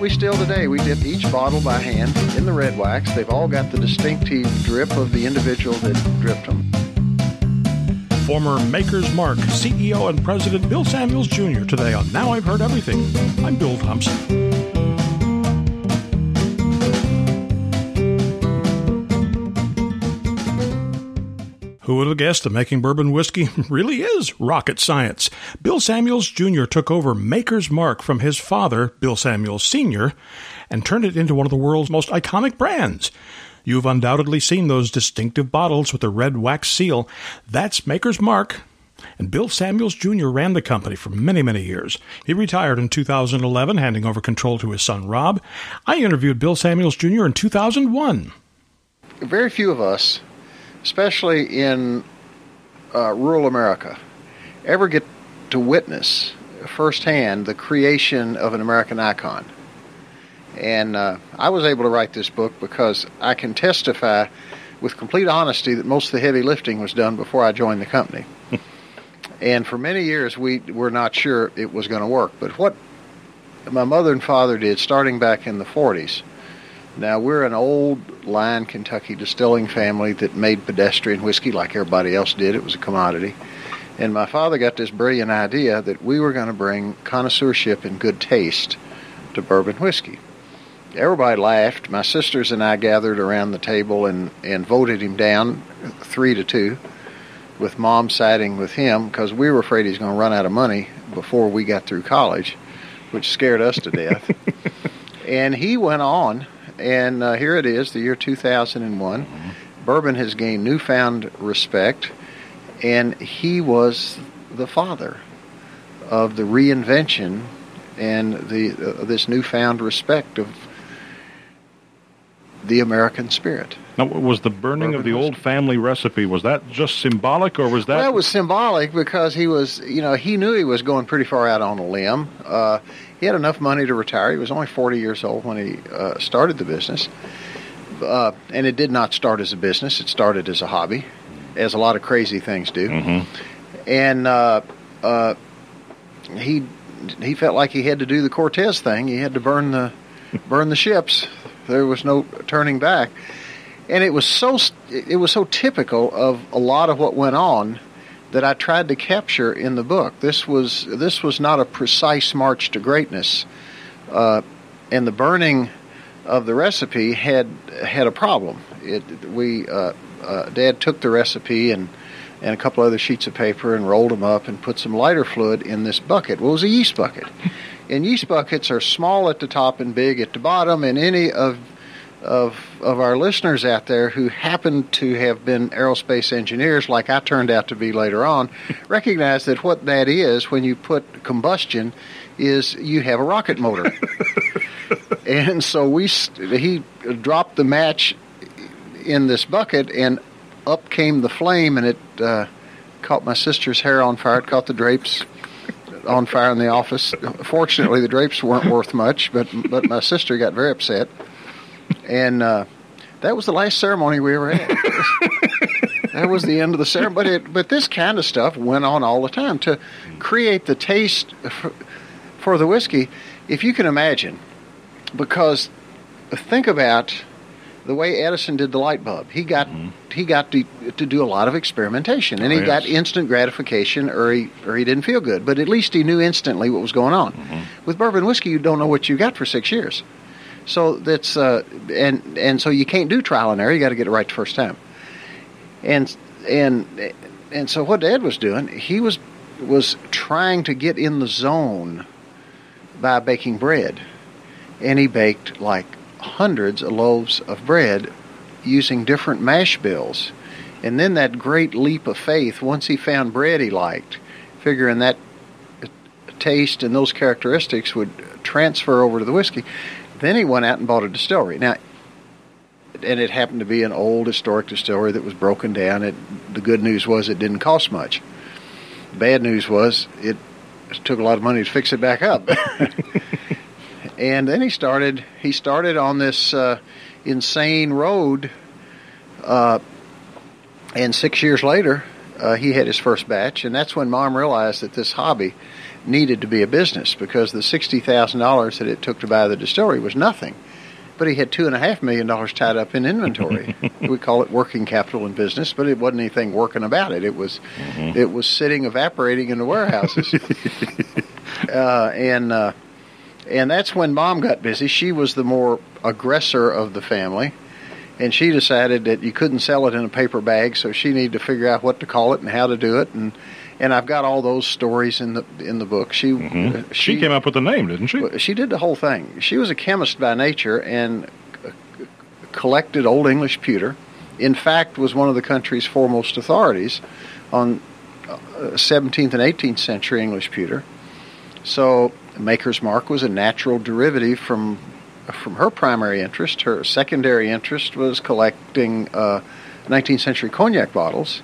We still today, we dip each bottle by hand in the red wax. They've all got the distinctive drip of the individual that dripped them. Former Maker's Mark CEO and President Bill Samuels Jr. today on Now I've Heard Everything. I'm Bill Thompson. Who would have guessed that making bourbon whiskey really is rocket science? Bill Samuels Jr. took over Maker's Mark from his father, Bill Samuels Sr., and turned it into one of the world's most iconic brands. You've undoubtedly seen those distinctive bottles with the red wax seal. That's Maker's Mark. And Bill Samuels Jr. ran the company for many, many years. He retired in 2011, handing over control to his son Rob. I interviewed Bill Samuels Jr. in 2001. Very few of us especially in uh, rural America, ever get to witness firsthand the creation of an American icon. And uh, I was able to write this book because I can testify with complete honesty that most of the heavy lifting was done before I joined the company. and for many years, we were not sure it was going to work. But what my mother and father did, starting back in the 40s, now, we're an old line Kentucky distilling family that made pedestrian whiskey like everybody else did. It was a commodity. And my father got this brilliant idea that we were going to bring connoisseurship and good taste to bourbon whiskey. Everybody laughed. My sisters and I gathered around the table and, and voted him down three to two, with mom siding with him because we were afraid he's going to run out of money before we got through college, which scared us to death. and he went on and uh, here it is, the year 2001. Mm-hmm. Bourbon has gained newfound respect, and he was the father of the reinvention and the uh, this newfound respect of the American spirit. Now, was the burning Bourbon of the old family recipe was that just symbolic, or was that? Well, it was symbolic because he was, you know, he knew he was going pretty far out on a limb. Uh, he had enough money to retire. He was only 40 years old when he uh, started the business. Uh, and it did not start as a business, it started as a hobby, as a lot of crazy things do. Mm-hmm. And uh, uh he he felt like he had to do the Cortez thing. He had to burn the burn the ships. There was no turning back. And it was so it was so typical of a lot of what went on that I tried to capture in the book. This was this was not a precise march to greatness, uh, and the burning of the recipe had had a problem. It we uh, uh, Dad took the recipe and and a couple other sheets of paper and rolled them up and put some lighter fluid in this bucket. Well, it was a yeast bucket. And yeast buckets are small at the top and big at the bottom, and any of of of our listeners out there who happen to have been aerospace engineers, like I turned out to be later on, recognize that what that is when you put combustion is you have a rocket motor. and so we he dropped the match in this bucket, and up came the flame, and it uh, caught my sister's hair on fire. It caught the drapes on fire in the office. Fortunately, the drapes weren't worth much, but but my sister got very upset and uh, that was the last ceremony we ever had. that was the end of the ceremony. But it, but this kind of stuff went on all the time to create the taste for, for the whiskey. If you can imagine, because think about the way Edison did the light bulb. He got mm-hmm. he got to, to do a lot of experimentation, and oh, he yes. got instant gratification, or he or he didn't feel good. But at least he knew instantly what was going on. Mm-hmm. With bourbon whiskey, you don't know what you got for six years. So that's uh, and and so you can't do trial and error. You got to get it right the first time. And and and so what Dad was doing, he was was trying to get in the zone by baking bread, and he baked like hundreds of loaves of bread using different mash bills. And then that great leap of faith, once he found bread he liked, figuring that taste and those characteristics would transfer over to the whiskey. Then he went out and bought a distillery. Now, and it happened to be an old historic distillery that was broken down. It, the good news was it didn't cost much. Bad news was it took a lot of money to fix it back up. and then he started he started on this uh, insane road. Uh, and six years later, uh, he had his first batch, and that's when Mom realized that this hobby needed to be a business because the sixty thousand dollars that it took to buy the distillery was nothing. But he had two and a half million dollars tied up in inventory. we call it working capital in business, but it wasn't anything working about it. It was Mm-hmm. it was sitting evaporating in the warehouses, uh, and uh, and that's when mom got busy. She was the more aggressor of the family, and she decided that you couldn't sell it in a paper bag, so she needed to figure out what to call it and how to do it, and and I've got all those stories in the in the book. She uh, Mm-hmm. She, came up with the name, didn't she? she did the whole thing. She was a chemist by nature and uh, collected Old English pewter. In fact, was one of the country's foremost authorities on uh, 17th and 18th century English pewter. So, Maker's Mark was a natural derivative from from her primary interest. Her secondary interest was collecting uh, 19th century cognac bottles,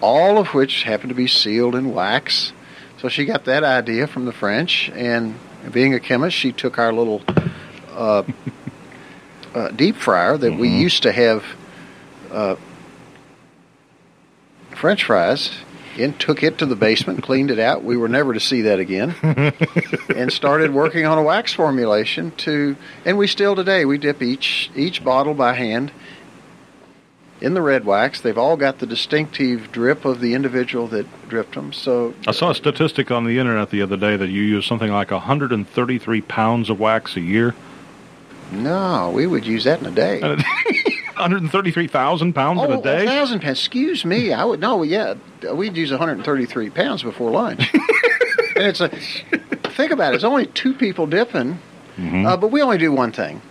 all of which happened to be sealed in wax. So she got that idea from the French, and being a chemist, she took our little uh, uh, deep fryer that we used to have uh, French fries in, took it to the basement, cleaned it out. We were never to see that again, and started working on a wax formulation to. And we still today we dip each each bottle by hand in the red wax. They've all got the distinctive drip of the individual that dripped them. So I saw a statistic on the internet the other day that you use something like 133 pounds of wax a year. no, we would use that in a day. 133,000 pounds in Oh, a day? thousand pounds. Excuse me. I would no. Yeah, we'd use 133 pounds before lunch. and it's a think about it. It's only two people dipping, Mm-hmm. uh, but we only do one thing.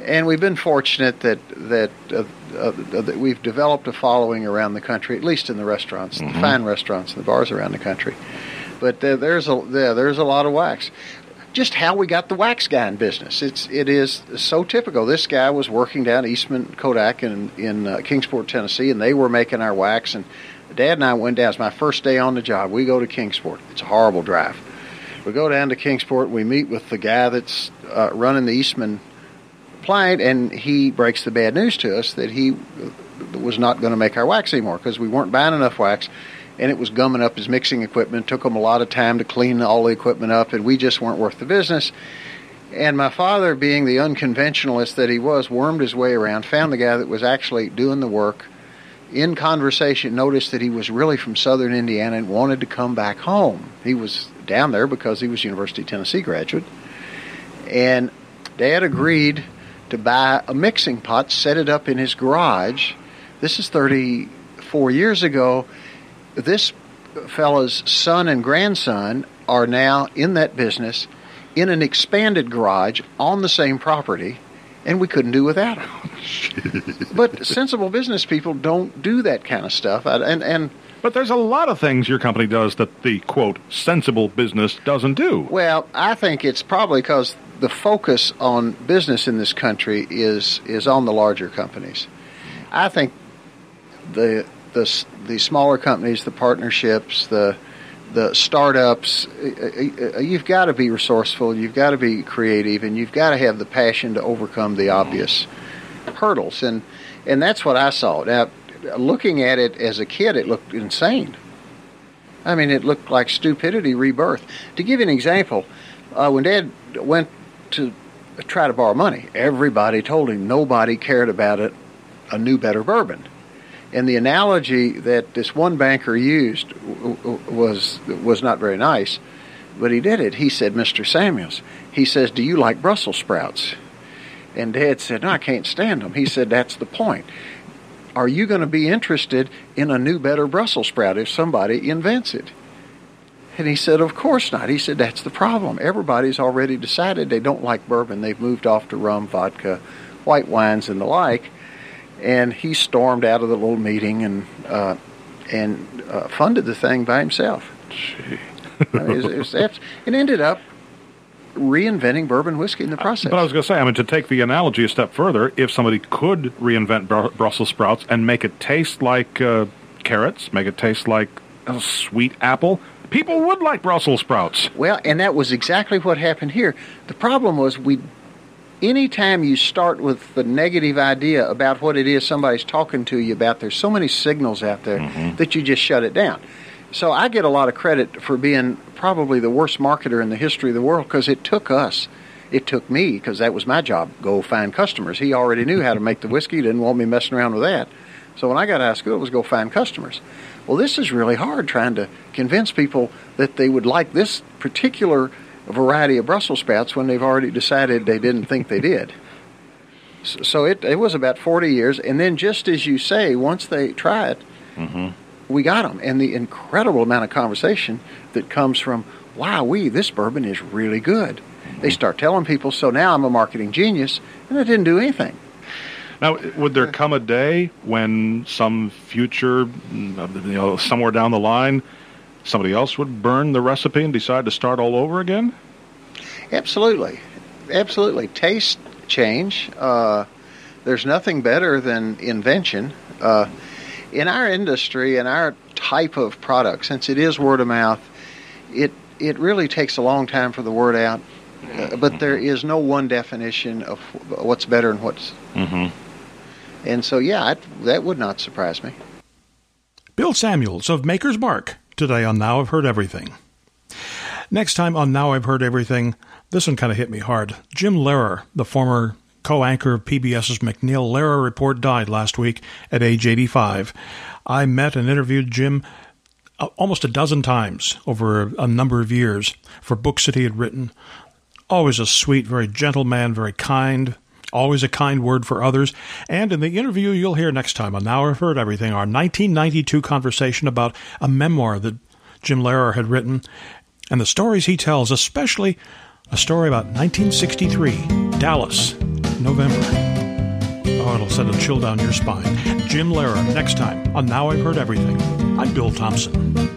And we've been fortunate that that uh, uh, that we've developed a following around the country, at least in the restaurants, Mm-hmm. the fine restaurants, and the bars around the country. But there's a there, there's a lot of wax. Just how we got the wax guy in business. It's it is so typical. This guy was working down Eastman Kodak in in uh, Kingsport, Tennessee, and they were making our wax. And Dad and I went down. It's my first day on the job. We go to Kingsport. It's a horrible drive. We go down to Kingsport. We meet with the guy that's uh, running the Eastman plant, and he breaks the bad news to us that he was not going to make our wax anymore because we weren't buying enough wax, and it was gumming up his mixing equipment. It took him a lot of time to clean all the equipment up, and we just weren't worth the business. And my father, being the unconventionalist that he was, wormed his way around, found the guy that was actually doing the work. In conversation, noticed that he was really from southern Indiana and wanted to come back home. He was down there because he was University of Tennessee graduate. And Dad agreed to buy a mixing pot, set it up in his garage. This is 34 years ago. This fella's son and grandson are now in that business in an expanded garage on the same property, and we couldn't do without them. Oh, but sensible business people don't do that kind of stuff. And, and But there's a lot of things your company does that the, quote, sensible business doesn't do. Well, I think it's probably because the focus on business in this country is is on the larger companies. I think the the the smaller companies, the partnerships, the the startups, you've got to be resourceful, you've got to be creative, and you've got to have the passion to overcome the obvious hurdles. And and that's what I saw. Now, looking at it as a kid, it looked insane. I mean, it looked like stupidity rebirth. To give you an example, uh, when Dad went to try to borrow money, everybody told him nobody cared about it, a new, better bourbon. And the analogy that this one banker used was was not very nice, but he did it. He said, "Mr. Samuels," he says, "Do you like Brussels sprouts?" And Dad said, "No, I can't stand them." He said, "That's the point." Are you going to be interested in a new, better Brussels sprout if somebody invents it? And he said, Of course not. He said, That's the problem. Everybody's already decided they don't like bourbon. They've moved off to rum, vodka, white wines, and the like. And he stormed out of the little meeting and uh, and uh, funded the thing by himself. I mean, it, was, it, was, it ended up reinventing bourbon whiskey in the process. But I was going to say, I mean, to take the analogy a step further, if somebody could reinvent Br- Brussels sprouts and make it taste like uh, carrots, make it taste like a sweet apple, people would like Brussels sprouts. Well, and that was exactly what happened here. The problem was we anytime you start with the negative idea about what it is somebody's talking to you about, there's so many signals out there mm-hmm. that you just shut it down. So I get a lot of credit for being probably the worst marketer in the history of the world because it took us, it took me because that was my job. Go find customers. He already knew how to make the whiskey. Didn't want me messing around with that. So when I got out of school, it was go find customers. Well, this is really hard trying to convince people that they would like this particular variety of Brussels sprouts when they've already decided they didn't think they did. So it, it was about 40 years. And then, just as you say, once they try it, mm-hmm. we got them. And the incredible amount of conversation that comes from, wow, we, this bourbon is really good. Mm-hmm. They start telling people, so now I'm a marketing genius, and it didn't do anything. Now, would there come a day when some future, you know, somewhere down the line, somebody else would burn the recipe and decide to start all over again? Absolutely, absolutely. Taste change. Uh, there's nothing better than invention. Uh, in our industry, in our type of product, since it is word of mouth, it it really takes a long time for the word out. Uh, but there is no one definition of what's better and what's. Mm-hmm. And so, yeah, I, that would not surprise me. Bill Samuels of Maker's Mark today on Now I've Heard Everything. Next time on Now I've Heard Everything, this one kind of hit me hard. Jim Lehrer, the former co anchor of PBS's MacNeil Lehrer Report, died last week at age 85. I met and interviewed Jim uh, almost a dozen times over a number of years for books that he had written. Always a sweet, very gentle man, very kind, always a kind word for others. And in the interview you'll hear next time on Now I've Heard Everything, our 1992 conversation about a memoir that Jim Lehrer had written and the stories he tells, especially a story about 1963, Dallas, November. Oh, it'll send a chill down your spine. Jim Lehrer, next time on Now I've Heard Everything. I'm Bill Thompson.